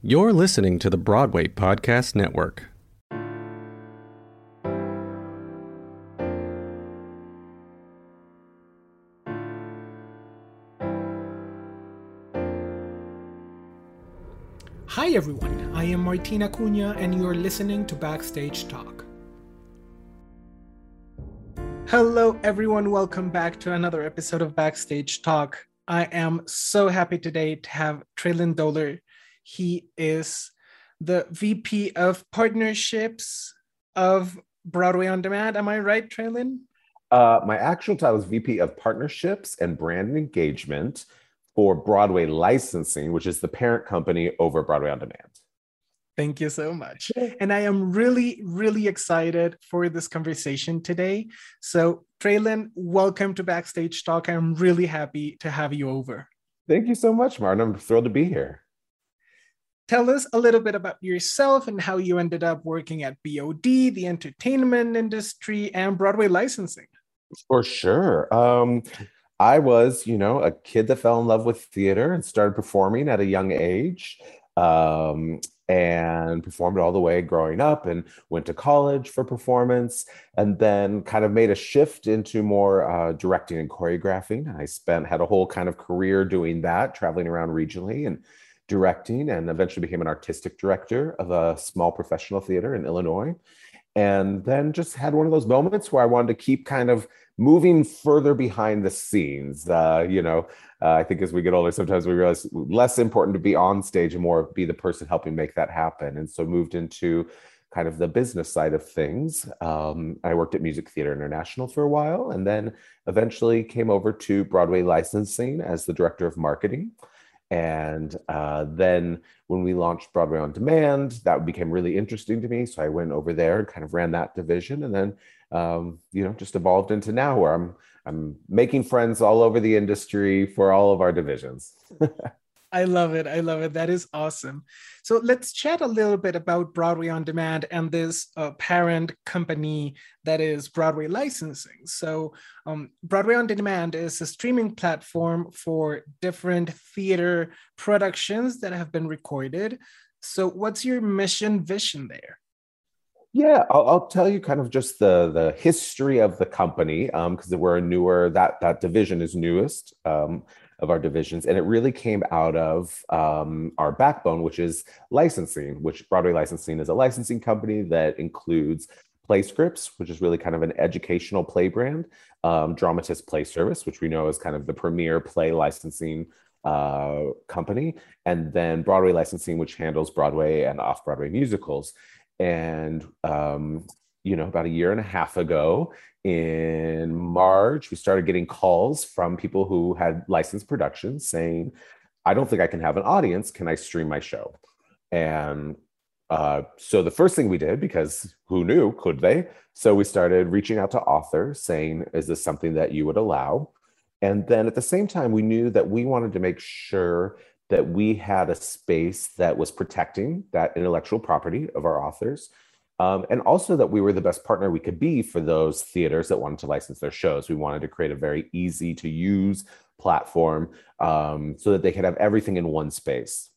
You're listening to the Broadway Podcast Network. Hi everyone, I am Martina Cunha and you're listening to Backstage Talk. Hello everyone, welcome back to another episode of Backstage Talk. I am so happy today to have Traylon Doler. He is the VP of Partnerships of Broadway On Demand. Am I right, Traylon? Uh, my actual title is VP of Partnerships and Brand Engagement for Broadway Licensing, which is the parent company over Broadway On Demand. Thank you so much. And I am really, really excited for this conversation today. So, Traylon, welcome to Backstage Talk. I'm really happy to have you over. Thank you so much, Martin. I'm thrilled to be here. Tell us a little bit about yourself and how you ended up working at BOD, the entertainment industry, and Broadway licensing. For sure. Um, I was, you know, a kid that fell in love with theater and started performing at a young age. Um, and performed all the way growing up and went to college for performance and then kind of made a shift into more uh, directing and choreographing i spent had a whole kind of career doing that traveling around regionally and directing and eventually became an artistic director of a small professional theater in illinois and then just had one of those moments where i wanted to keep kind of moving further behind the scenes. Uh, you know, uh, I think as we get older, sometimes we realize less important to be on stage and more be the person helping make that happen. And so moved into kind of the business side of things. Um, I worked at Music Theatre International for a while and then eventually came over to Broadway licensing as the director of marketing. And uh, then when we launched Broadway on Demand, that became really interesting to me. So I went over there and kind of ran that division, and then um, you know just evolved into now where I'm I'm making friends all over the industry for all of our divisions. I love it. I love it. That is awesome. So let's chat a little bit about Broadway On Demand and this uh, parent company that is Broadway Licensing. So, um, Broadway On Demand is a streaming platform for different theater productions that have been recorded. So, what's your mission vision there? Yeah, I'll, I'll, tell you kind of just the the history of the company because um, we're a newer that that division is newest. Um, of our divisions. And it really came out of um, our backbone, which is licensing, which Broadway Licensing is a licensing company that includes Playscripts, which is really kind of an educational play brand, um, Dramatists Play Service, which we know is kind of the premier play licensing uh, company, and then Broadway Licensing, which handles Broadway and off Broadway musicals. And um, you know, about a year and a half ago in March, we started getting calls from people who had licensed productions saying, I don't think I can have an audience. Can I stream my show? And uh, so the first thing we did, because who knew, could they? So we started reaching out to authors saying, is this something that you would allow? And then at the same time, we knew that we wanted to make sure that we had a space that was protecting that intellectual property of our authors um, and also that we were the best partner we could be for those theaters that wanted to license their shows. We wanted to create a very easy to use platform um, so that they could have everything in one space.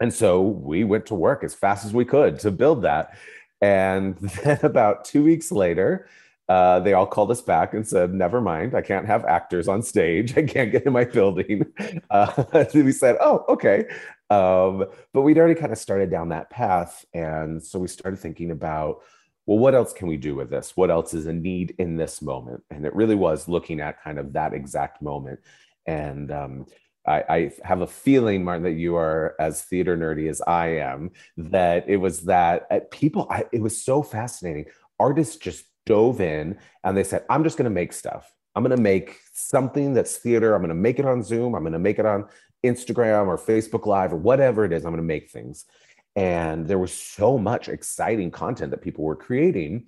And so we went to work as fast as we could to build that. And then about two weeks later, uh, they all called us back and said, "Never mind, I can't have actors on stage. I can't get in my building." Uh, we said, "Oh, okay." Um, but we'd already kind of started down that path, and so we started thinking about, well, what else can we do with this? What else is a need in this moment? And it really was looking at kind of that exact moment. And um, I, I, have a feeling, Martin, that you are as theater nerdy as I am. That it was that uh, people. I, it was so fascinating. Artists just dove in and they said, I'm just going to make stuff. I'm going to make something that's theater. I'm going to make it on Zoom. I'm going to make it on Instagram or Facebook Live or whatever it is. I'm going to make things. And there was so much exciting content that people were creating.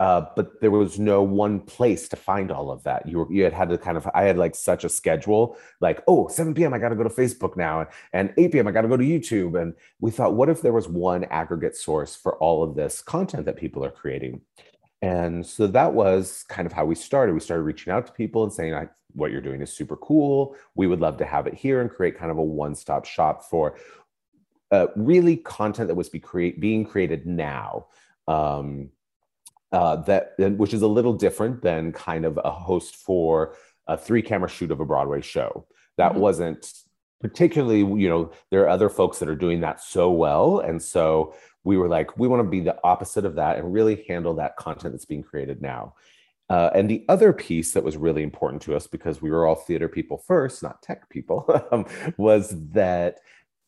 Uh, but there was no one place to find all of that. You were, you had had to kind of, I had like such a schedule, like, oh, 7 p.m. I got to go to Facebook now, and 8 p.m. I got to go to YouTube. And we thought, what if there was one aggregate source for all of this content that people are creating? And so that was kind of how we started. We started reaching out to people and saying, what you're doing is super cool. We would love to have it here and create kind of a one stop shop for uh, really content that was be create, being created now. Um, uh, that which is a little different than kind of a host for a three camera shoot of a Broadway show. That mm-hmm. wasn't particularly, you know, there are other folks that are doing that so well. And so we were like, we want to be the opposite of that and really handle that content that's being created now. Uh, and the other piece that was really important to us because we were all theater people first, not tech people, was that,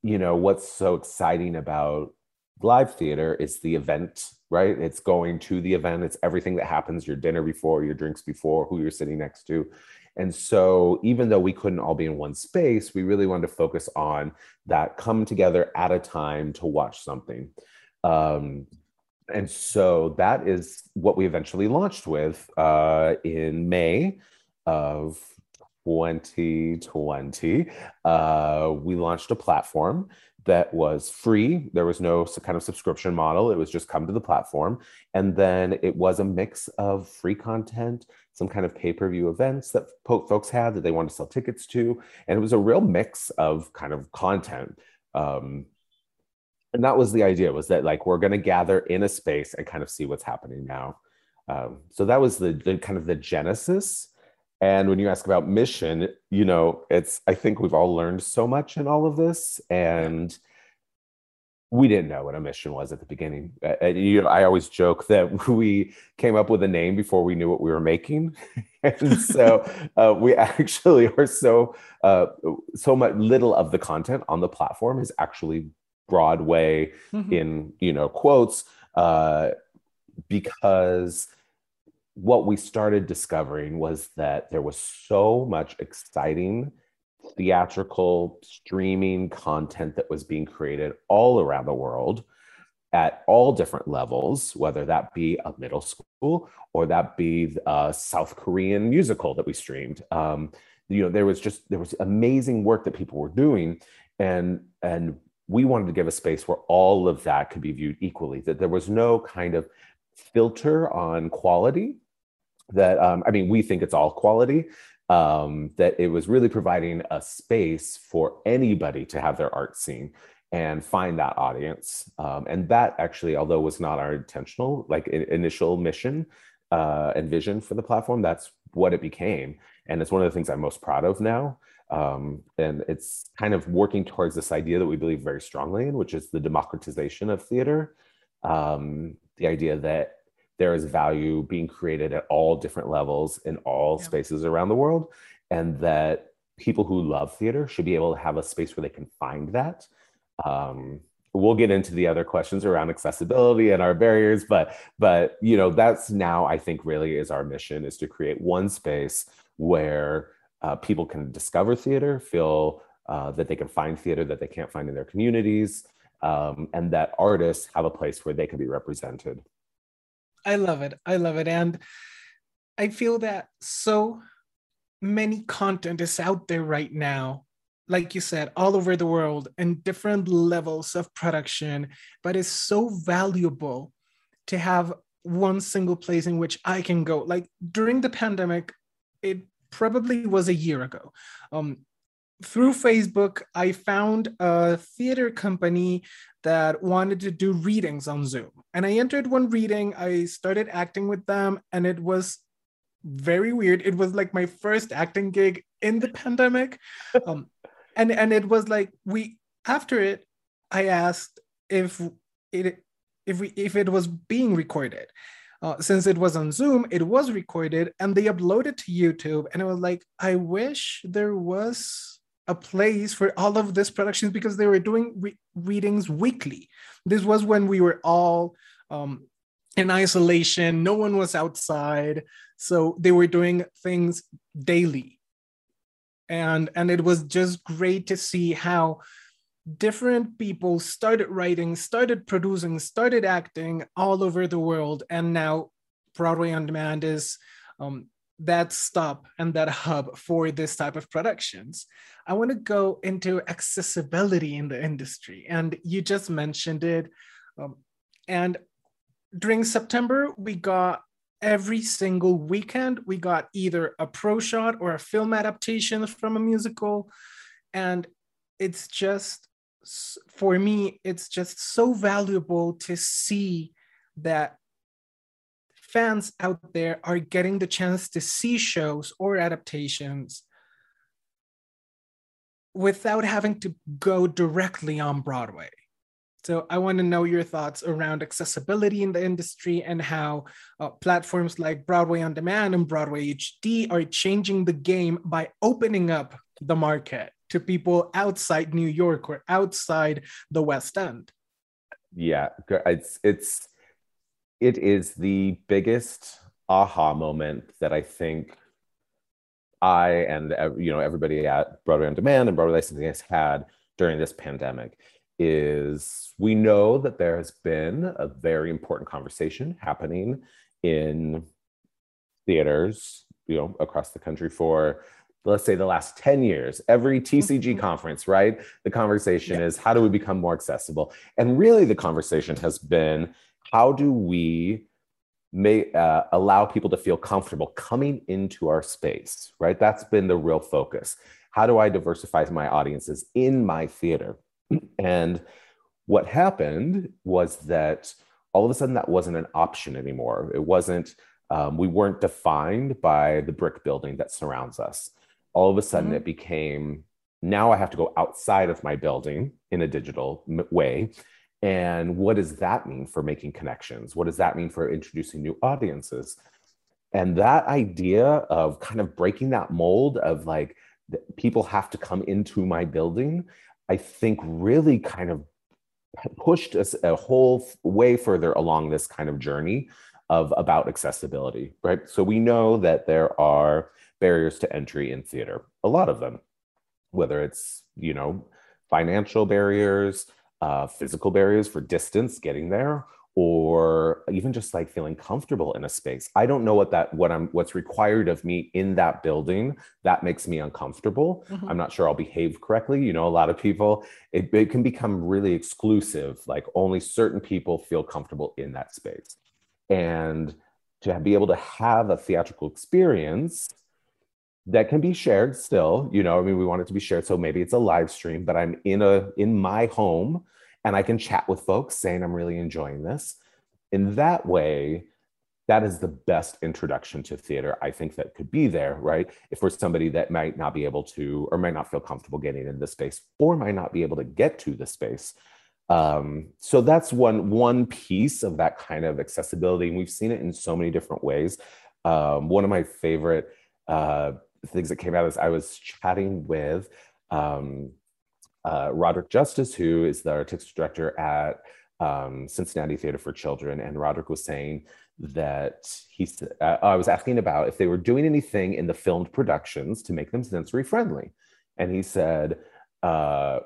you know, what's so exciting about live theater is the event, right? It's going to the event, it's everything that happens your dinner before, your drinks before, who you're sitting next to. And so, even though we couldn't all be in one space, we really wanted to focus on that come together at a time to watch something. Um, and so that is what we eventually launched with uh, in May of 2020. Uh, we launched a platform that was free. There was no kind of subscription model. It was just come to the platform. And then it was a mix of free content, some kind of pay per view events that folks had that they wanted to sell tickets to. And it was a real mix of kind of content. Um, and that was the idea was that like we're going to gather in a space and kind of see what's happening now. Um, so that was the, the kind of the genesis and when you ask about mission, you know, it's, I think we've all learned so much in all of this. And we didn't know what a mission was at the beginning. And, you know, I always joke that we came up with a name before we knew what we were making. and so uh, we actually are so, uh, so much little of the content on the platform is actually Broadway mm-hmm. in, you know, quotes, uh, because what we started discovering was that there was so much exciting theatrical streaming content that was being created all around the world at all different levels, whether that be a middle school or that be a South Korean musical that we streamed. Um, you know, there was just there was amazing work that people were doing, and and we wanted to give a space where all of that could be viewed equally. That there was no kind of filter on quality that um, i mean we think it's all quality um, that it was really providing a space for anybody to have their art seen and find that audience um, and that actually although was not our intentional like initial mission uh, and vision for the platform that's what it became and it's one of the things i'm most proud of now um, and it's kind of working towards this idea that we believe very strongly in which is the democratization of theater um, the idea that there is value being created at all different levels in all yeah. spaces around the world and that people who love theater should be able to have a space where they can find that um, we'll get into the other questions around accessibility and our barriers but but you know that's now i think really is our mission is to create one space where uh, people can discover theater feel uh, that they can find theater that they can't find in their communities um, and that artists have a place where they can be represented I love it. I love it. And I feel that so many content is out there right now, like you said, all over the world and different levels of production, but it's so valuable to have one single place in which I can go. Like during the pandemic, it probably was a year ago. Um, through Facebook, I found a theater company that wanted to do readings on Zoom. And I entered one reading, I started acting with them, and it was very weird. It was like my first acting gig in the pandemic. Um, and, and it was like we after it, I asked if it if we if it was being recorded. Uh, since it was on Zoom, it was recorded and they uploaded to YouTube. And I was like, I wish there was a place for all of these productions because they were doing re- readings weekly. This was when we were all um, in isolation, no one was outside. So they were doing things daily. And, and it was just great to see how different people started writing, started producing, started acting all over the world. And now Broadway on Demand is um, that stop and that hub for this type of productions. I want to go into accessibility in the industry. And you just mentioned it. Um, and during September, we got every single weekend, we got either a pro shot or a film adaptation from a musical. And it's just for me, it's just so valuable to see that fans out there are getting the chance to see shows or adaptations without having to go directly on Broadway. So I want to know your thoughts around accessibility in the industry and how uh, platforms like Broadway On Demand and Broadway HD are changing the game by opening up the market to people outside New York or outside the West End. Yeah, it's it's it is the biggest aha moment that I think I and you know everybody at Broadway on Demand and Broadway Licensing has had during this pandemic is we know that there has been a very important conversation happening in theaters, you know, across the country for let's say the last 10 years every tcg mm-hmm. conference right? The conversation yeah. is how do we become more accessible? And really the conversation has been how do we may uh, allow people to feel comfortable coming into our space right? That's been the real focus. How do i diversify my audiences in my theater? And what happened was that all of a sudden that wasn't an option anymore. It wasn't um, we weren't defined by the brick building that surrounds us all of a sudden mm-hmm. it became now i have to go outside of my building in a digital way and what does that mean for making connections? What does that mean for introducing new audiences? And that idea of kind of breaking that mold of like people have to come into my building, I think really kind of pushed us a whole way further along this kind of journey of about accessibility, right? So we know that there are barriers to entry in theater, a lot of them, whether it's, you know, financial barriers, uh, physical barriers for distance getting there or even just like feeling comfortable in a space. I don't know what that what i'm what's required of me in that building that makes me uncomfortable. Mm-hmm. i'm not sure i'll behave correctly. You know a lot of people it, it can become really exclusive like only certain people feel comfortable in that space. And to be able to have a theatrical experience that can be shared still you know i mean we want it to be shared so maybe it's a live stream but i'm in a in my home and i can chat with folks saying i'm really enjoying this. In that way that is the best introduction to theater i think that could be there right? If we're somebody that might not be able to or might not feel comfortable getting in the space or might not be able to get to the space. Um, so that's one one piece of that kind of accessibility and we've seen it in so many different ways. Um, one of my favorite uh, things that came out is I was chatting with um, uh, Roderick Justice, who is the artistic director at um, Cincinnati Theater for Children, and Roderick was saying that he. Uh, I was asking about if they were doing anything in the filmed productions to make them sensory friendly, and he said. Uh,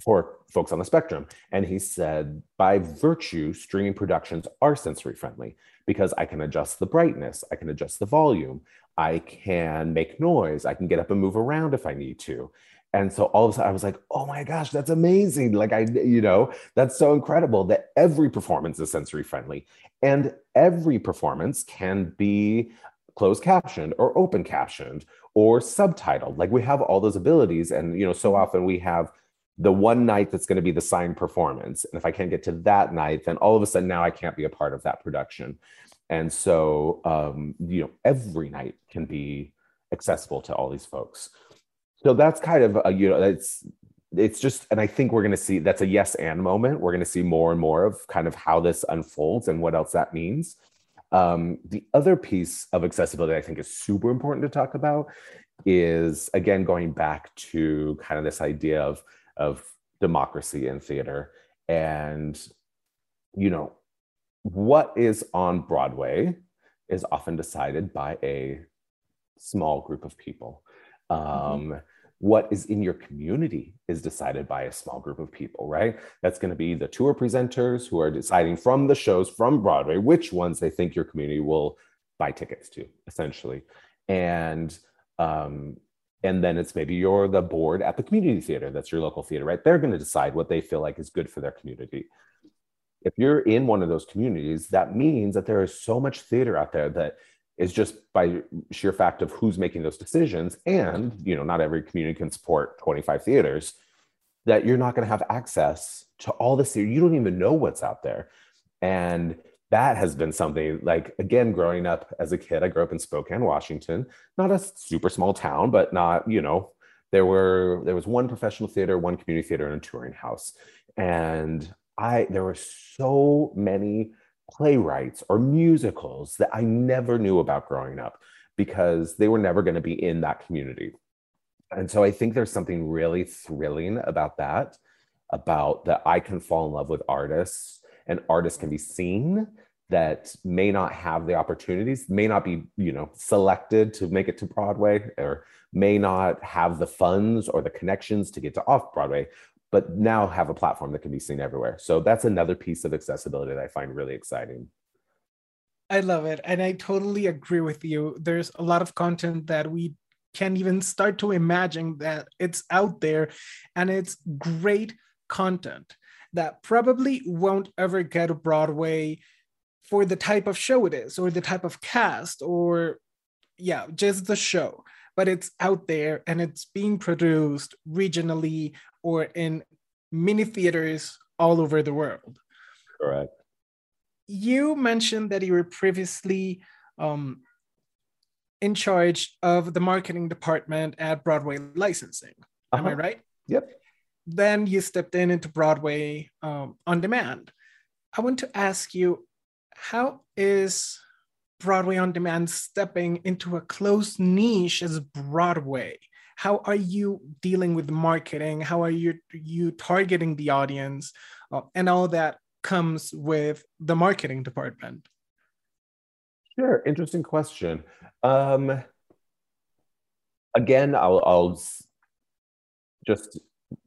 for folks on the spectrum. And he said, by virtue, streaming productions are sensory friendly because I can adjust the brightness, I can adjust the volume, I can make noise. I can get up and move around if I need to. And so all of a sudden I was like, oh my gosh, that's amazing. Like I, you know, that's so incredible that every performance is sensory friendly. And every performance can be closed captioned or open captioned or subtitled. Like we have all those abilities. And you know, so often we have the one night that's going to be the signed performance. And if I can't get to that night, then all of a sudden now I can't be a part of that production. And so, um, you know, every night can be accessible to all these folks. So that's kind of, a, you know, it's, it's just, and I think we're going to see that's a yes and moment. We're going to see more and more of kind of how this unfolds and what else that means. Um, the other piece of accessibility I think is super important to talk about is again going back to kind of this idea of of democracy in theater and you know what is on Broadway is often decided by a small group of people. Um, mm-hmm. What is in your community is decided by a small group of people, right? That's going to be the tour presenters who are deciding from the shows from Broadway which ones they think your community will buy tickets to, essentially. And um, and then it's maybe you're the board at the community theater that's your local theater right they're going to decide what they feel like is good for their community if you're in one of those communities, that means that there is so much theater out there that is just by sheer fact of who's making those decisions. And, you know, not every community can support 25 theaters, that you're not going to have access to all this. Theater. You don't even know what's out there. And that has been something like, again, growing up as a kid, I grew up in Spokane, Washington, not a super small town, but not, you know, there were, there was one professional theater, one community theater, and a touring house. And I, there were so many playwrights or musicals that I never knew about growing up because they were never going to be in that community. And so I think there's something really thrilling about that, about that I can fall in love with artists and artists can be seen that may not have the opportunities, may not be, you know, selected to make it to Broadway or may not have the funds or the connections to get to off Broadway, but now have a platform that can be seen everywhere. So that's another piece of accessibility that I find really exciting. I love it. And I totally agree with you. There's a lot of content that we can't even start to imagine that it's out there and it's great content that probably won't ever get to Broadway for the type of show it is or the type of cast or yeah, just the show. But it's out there and it's being produced regionally or in mini theaters all over the world. Correct. You mentioned that you were previously um, in charge of the marketing department at Broadway Licensing. Uh-huh. Am I uh-huh. right? Yep. Then you stepped in into Broadway um, on demand. I want to ask you, how is Broadway on demand stepping into a close niche as Broadway? How are you dealing with marketing? How are you you targeting the audience, uh, and all that comes with the marketing department? Sure, interesting question. Um, again, I'll, I'll just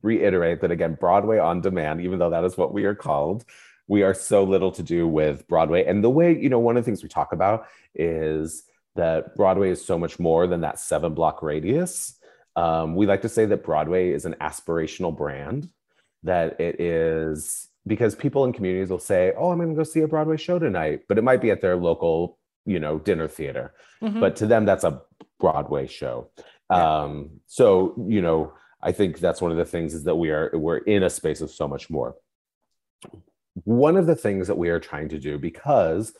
reiterate that again, Broadway on demand, even though that is what we are called, we are so little to do with Broadway. And the way, you know, one of the things we talk about is that Broadway is so much more than that seven block radius. Um, we like to say that Broadway is an aspirational brand, that it is because people in communities will say, Oh, I'm going to go see a Broadway show tonight, but it might be at their local you know dinner theater mm-hmm. but to them that's a broadway show yeah. um so you know i think that's one of the things is that we are we're in a space of so much more. One of the things that we are trying to do because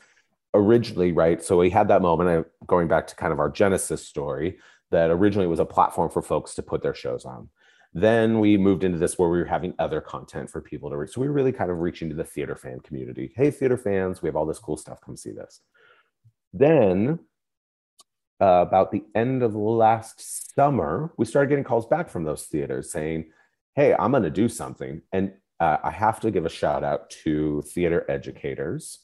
originally right so we had that moment going back to kind of our genesis story that originally was a platform for folks to put their shows on. Then we moved into this where we were having other content for people to reach. So we were really kind of reaching to the theater fan community. Hey theater fans we have all this cool stuff come see this. Then, uh, about the end of last summer, we started getting calls back from those theaters saying, Hey, I'm going to do something. And uh, I have to give a shout out to theater educators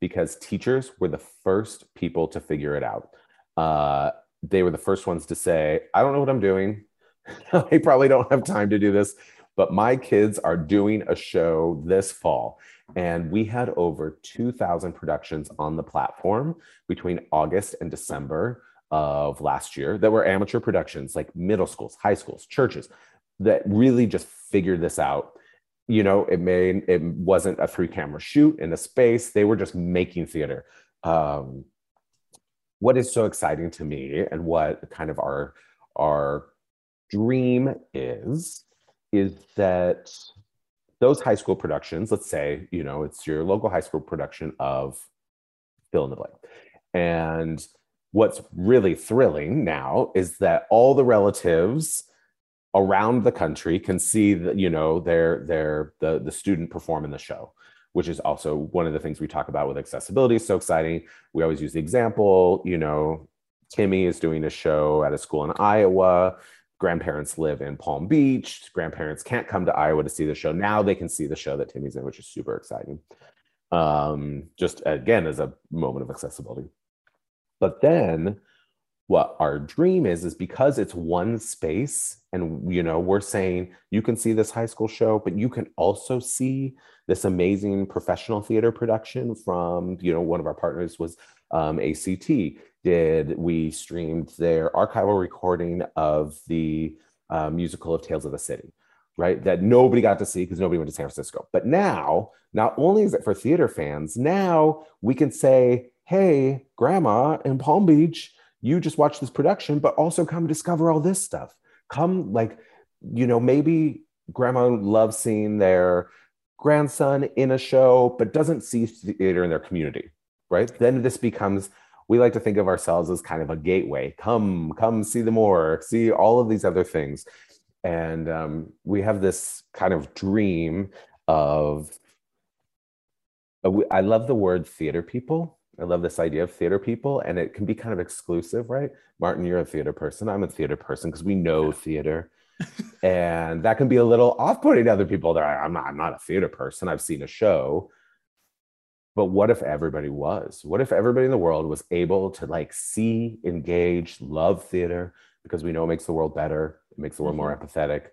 because teachers were the first people to figure it out. Uh, they were the first ones to say, I don't know what I'm doing. I probably don't have time to do this, but my kids are doing a show this fall. And we had over 2,000 productions on the platform between August and December of last year that were amateur productions, like middle schools, high schools, churches that really just figured this out. You know, it made it wasn't a three camera shoot in a space, they were just making theater. Um, what is so exciting to me and what kind of our our dream is is that those high school productions, let's say, you know, it's your local high school production of fill in the blank. And what's really thrilling now is that all the relatives around the country can see that, you know, their their the the student perform in the show which is also one of the things we talk about with accessibility is so exciting. We always use the example, you know, Timmy is doing a show at a school in Iowa grandparents live in Palm Beach. Grandparents can't come to Iowa to see the show. Now they can see the show that Timmy's in, which is super exciting. Um, just again, as a moment of accessibility. But then what our dream is is because it's one space and you know we're saying you can see this high school show but you can also see this amazing professional theater production from you know one of our partners was um, act did we streamed their archival recording of the uh, musical of Tales of the City, right? That nobody got to see because nobody went to San Francisco. But now, not only is it for theater fans, now we can say, hey, grandma in Palm Beach, you just watch this production, but also come discover all this stuff. Come, like, you know, maybe grandma loves seeing their grandson in a show, but doesn't see theater in their community, right? Then this becomes, we like to think of ourselves as kind of a gateway. Come, come see the more, see all of these other things. And um, we have this kind of dream of, uh, I love the word theater people. I love this idea of theater people, and it can be kind of exclusive, right? Martin, you're a theater person. I'm a theater person because we know theater and that can be a little off-putting to other people. That I'm not, I'm not a theater person. I've seen a show. But what if everybody was? What if everybody in the world was able to like see, engage, love theater because we know it makes the world better, it makes the world more mm-hmm. empathetic.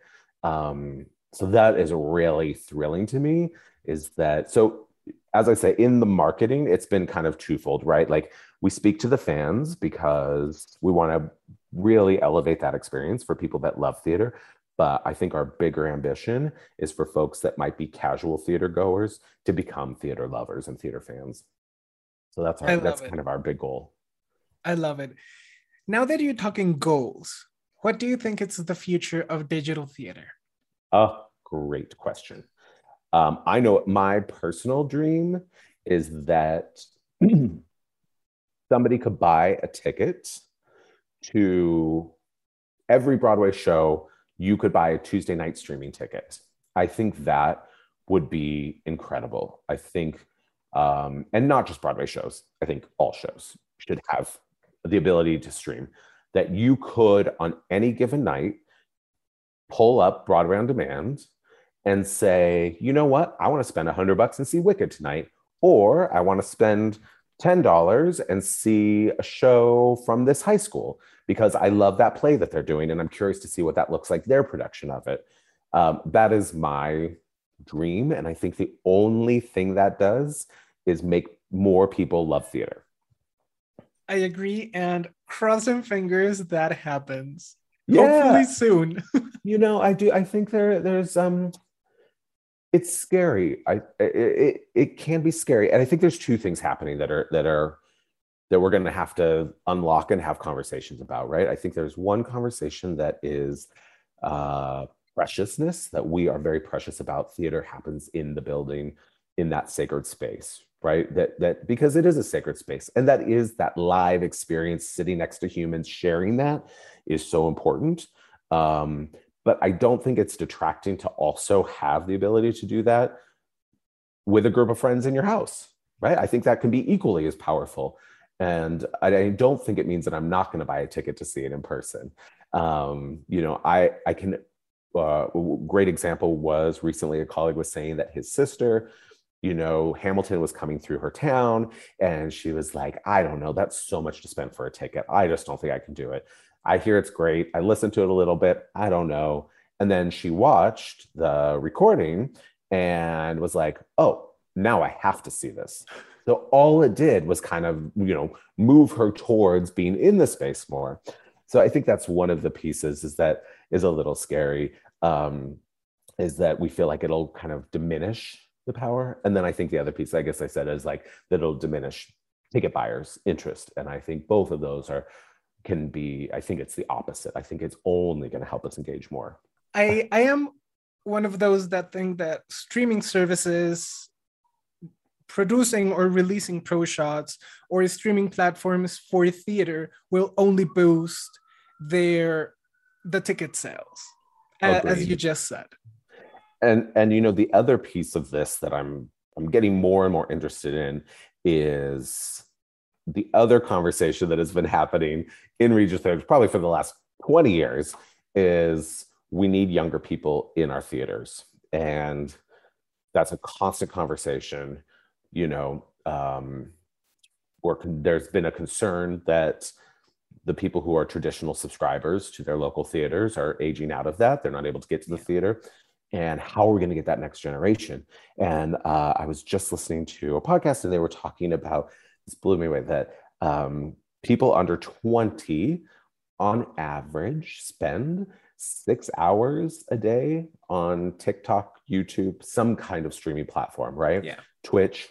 Um, so that is really thrilling to me. Is that so? As I say, in the marketing, it's been kind of twofold, right? Like we speak to the fans because we want to really elevate that experience for people that love theater. But I think our bigger ambition is for folks that might be casual theater goers to become theater lovers and theater fans. So that's our, that's it. kind of our big goal. I love it. Now that you're talking goals, what do you think is the future of digital theater? A great question. Um, I know my personal dream is that somebody could buy a ticket to every Broadway show, you could buy a Tuesday night streaming ticket. I think that would be incredible. I think, um, and not just Broadway shows, I think all shows should have the ability to stream that you could on any given night pull up Broadway on demand and say, you know what, I want to spend a hundred bucks and see Wicked tonight, or I want to spend $10 and see a show from this high school because I love that play that they're doing and I'm curious to see what that looks like, their production of it. Um, that is my dream. And I think the only thing that does is make more people love theater. I agree. And crossing fingers that happens. Yeah. Hopefully soon. you know, I do. I think there, there's, um, it's scary. I it, it, can be scary, and I think there's two things happening that are that are that we're going to have to unlock and have conversations about. Right? I think there's one conversation that is uh, preciousness that we are very precious about. Theater happens in the building, in that sacred space, right? That that because it is a sacred space, and that is that live experience, sitting next to humans, sharing that is so important. Um, but I don't think it's detracting to also have the ability to do that with a group of friends in your house, right? I think that can be equally as powerful. And I don't think it means that I'm not going to buy a ticket to see it in person. Um, you know, I I can. Uh, great example was recently a colleague was saying that his sister you know, Hamilton was coming through her town and she was like, I don't know, that's so much to spend for a ticket. I just don't think I can do it. I hear it's great. I listened to it a little bit. I don't know. And then she watched the recording and was like, oh, now I have to see this. So all it did was kind of, you know, move her towards being in the space more. So I think that's one of the pieces is that is a little scary. Um, is that we feel like it'll kind of diminish the power. And then I think the other piece, I guess I said, is like that it'll diminish ticket buyers' interest. And I think both of those are can be i think it's the opposite. I think it's only going to help us engage more. I i am one of those that think that streaming services producing or releasing pro shots or streaming platforms for theater will only boost their the ticket sales Agreed. as you just said. And and you know the other piece of this that i'm i'm getting more and more interested in is the other conversation that has been happening in Regis Theater, probably for the last 20 years, is we need younger people in our theaters. And that's a constant conversation. You know, um, or there's been a concern that the people who are traditional subscribers to their local theaters are aging out of that. They're not able to get to the theater. And how are we going to get that next generation? And uh, I was just listening to a podcast and they were talking about this blew me away that um, people under 20 on average spend six hours a day on TikTok, YouTube, some kind of streaming platform, right? Yeah. Twitch.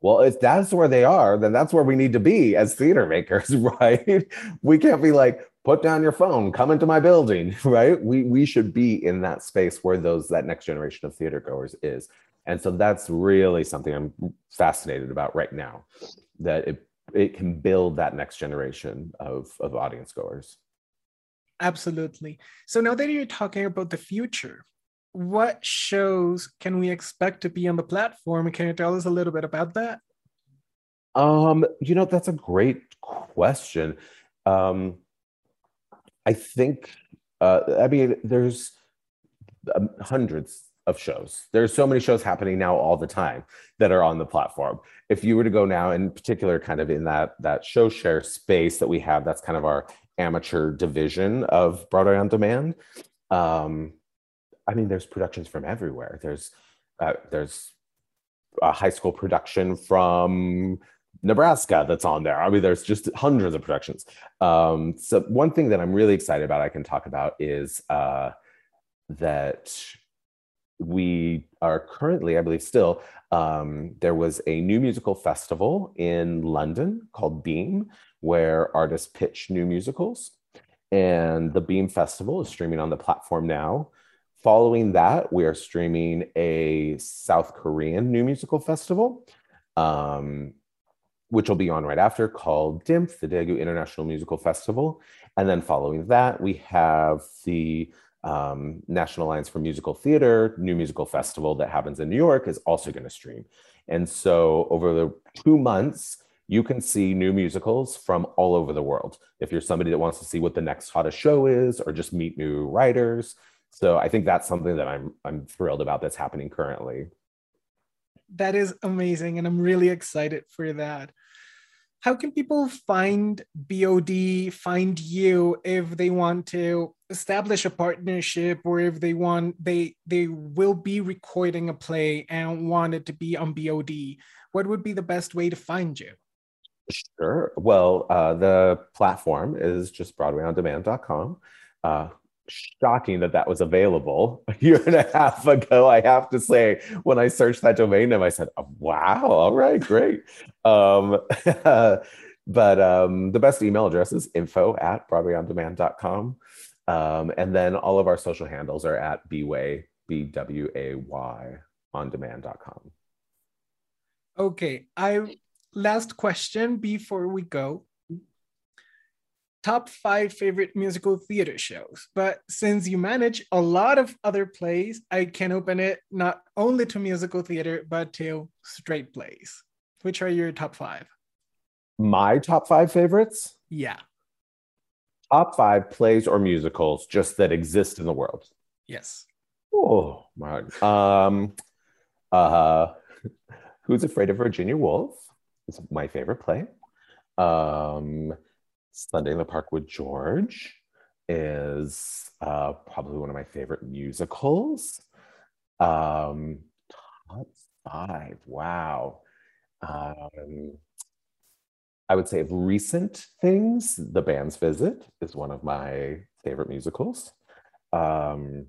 Well, if that's where they are, then that's where we need to be as theater makers, right? We can't be like put down your phone, come into my building, right? We we should be in that space where those that next generation of theater goers is. And so that's really something I'm fascinated about right now, that it it can build that next generation of, of audience goers. Absolutely. So now that you're talking about the future, what shows can we expect to be on the platform? Can you tell us a little bit about that? Um, you know, that's a great question. Um, I think, uh, I mean, there's um, hundreds of shows. There's so many shows happening now all the time that are on the platform. If you were to go now, in particular, kind of in that that show share space that we have, that's kind of our amateur division of Broadway on Demand. Um, I mean, there's productions from everywhere. There's uh, there's a high school production from Nebraska that's on there. I mean, there's just hundreds of productions. Um, so one thing that I'm really excited about, I can talk about, is uh, that we are currently, I believe, still um, there was a new musical festival in London called Beam, where artists pitch new musicals, and the Beam Festival is streaming on the platform now. Following that, we are streaming a South Korean new musical festival. Um, which will be on right after, called DIMF, the Daegu International Musical Festival. And then following that, we have the um, National Alliance for Musical Theater New Musical Festival that happens in New York is also going to stream. And so over the two months, you can see new musicals from all over the world. If you're somebody that wants to see what the next hottest show is or just meet new writers. So I think that's something that I'm I'm thrilled about that's happening currently. That is amazing and I'm really excited for that how can people find BOD, find you if they want to establish a partnership or if they want they they will be recording a play and want it to be on BOD? What would be the best way to find you? Sure. Well, uh, the platform is just BroadwayOnDemand.com. Uh, shocking that that was available a year and a half ago. I have to say, when I searched that domain name, I said, oh, "Wow, all right, great." Um, but um, the best email address is info at broadwayondemand.com. Um, and then all of our social handles are at bway, B W A Y, on demand.com. Okay. I last question before we go top five favorite musical theater shows. But since you manage a lot of other plays, I can open it not only to musical theater, but to straight plays. Which are your top five? My top five favorites? Yeah. Top five plays or musicals just that exist in the world. Yes. Oh my um uh Who's Afraid of Virginia Woolf is my favorite play. Um Sunday in the Park with George is uh, probably one of my favorite musicals. Um, top five. Wow. Um, I would say of recent things, The Band's Visit is one of my favorite musicals. Um,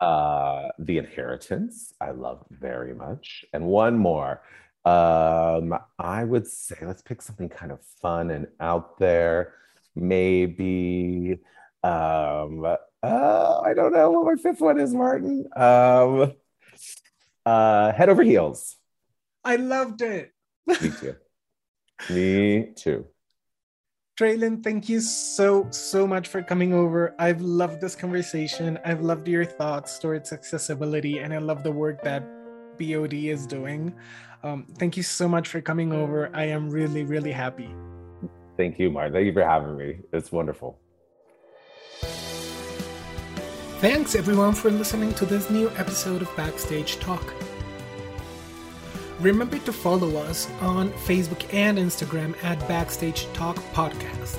uh, The Inheritance, I love very much. And one more, um, I would say let's pick something kind of fun and out there. Maybe um uh, I don't know what my fifth one is, Martin. Um uh head over heels. I loved it. Me too. Me too. Traylon, thank you so, so much for coming over. I've loved this conversation. I've loved your thoughts towards accessibility, and I love the work that BOD is doing. Um, thank you so much for coming over. I am really, really happy. Thank you, Mark. Thank you for having me. It's wonderful. Thanks, everyone, for listening to this new episode of Backstage Talk. Remember to follow us on Facebook and Instagram at Backstage Talk Podcast.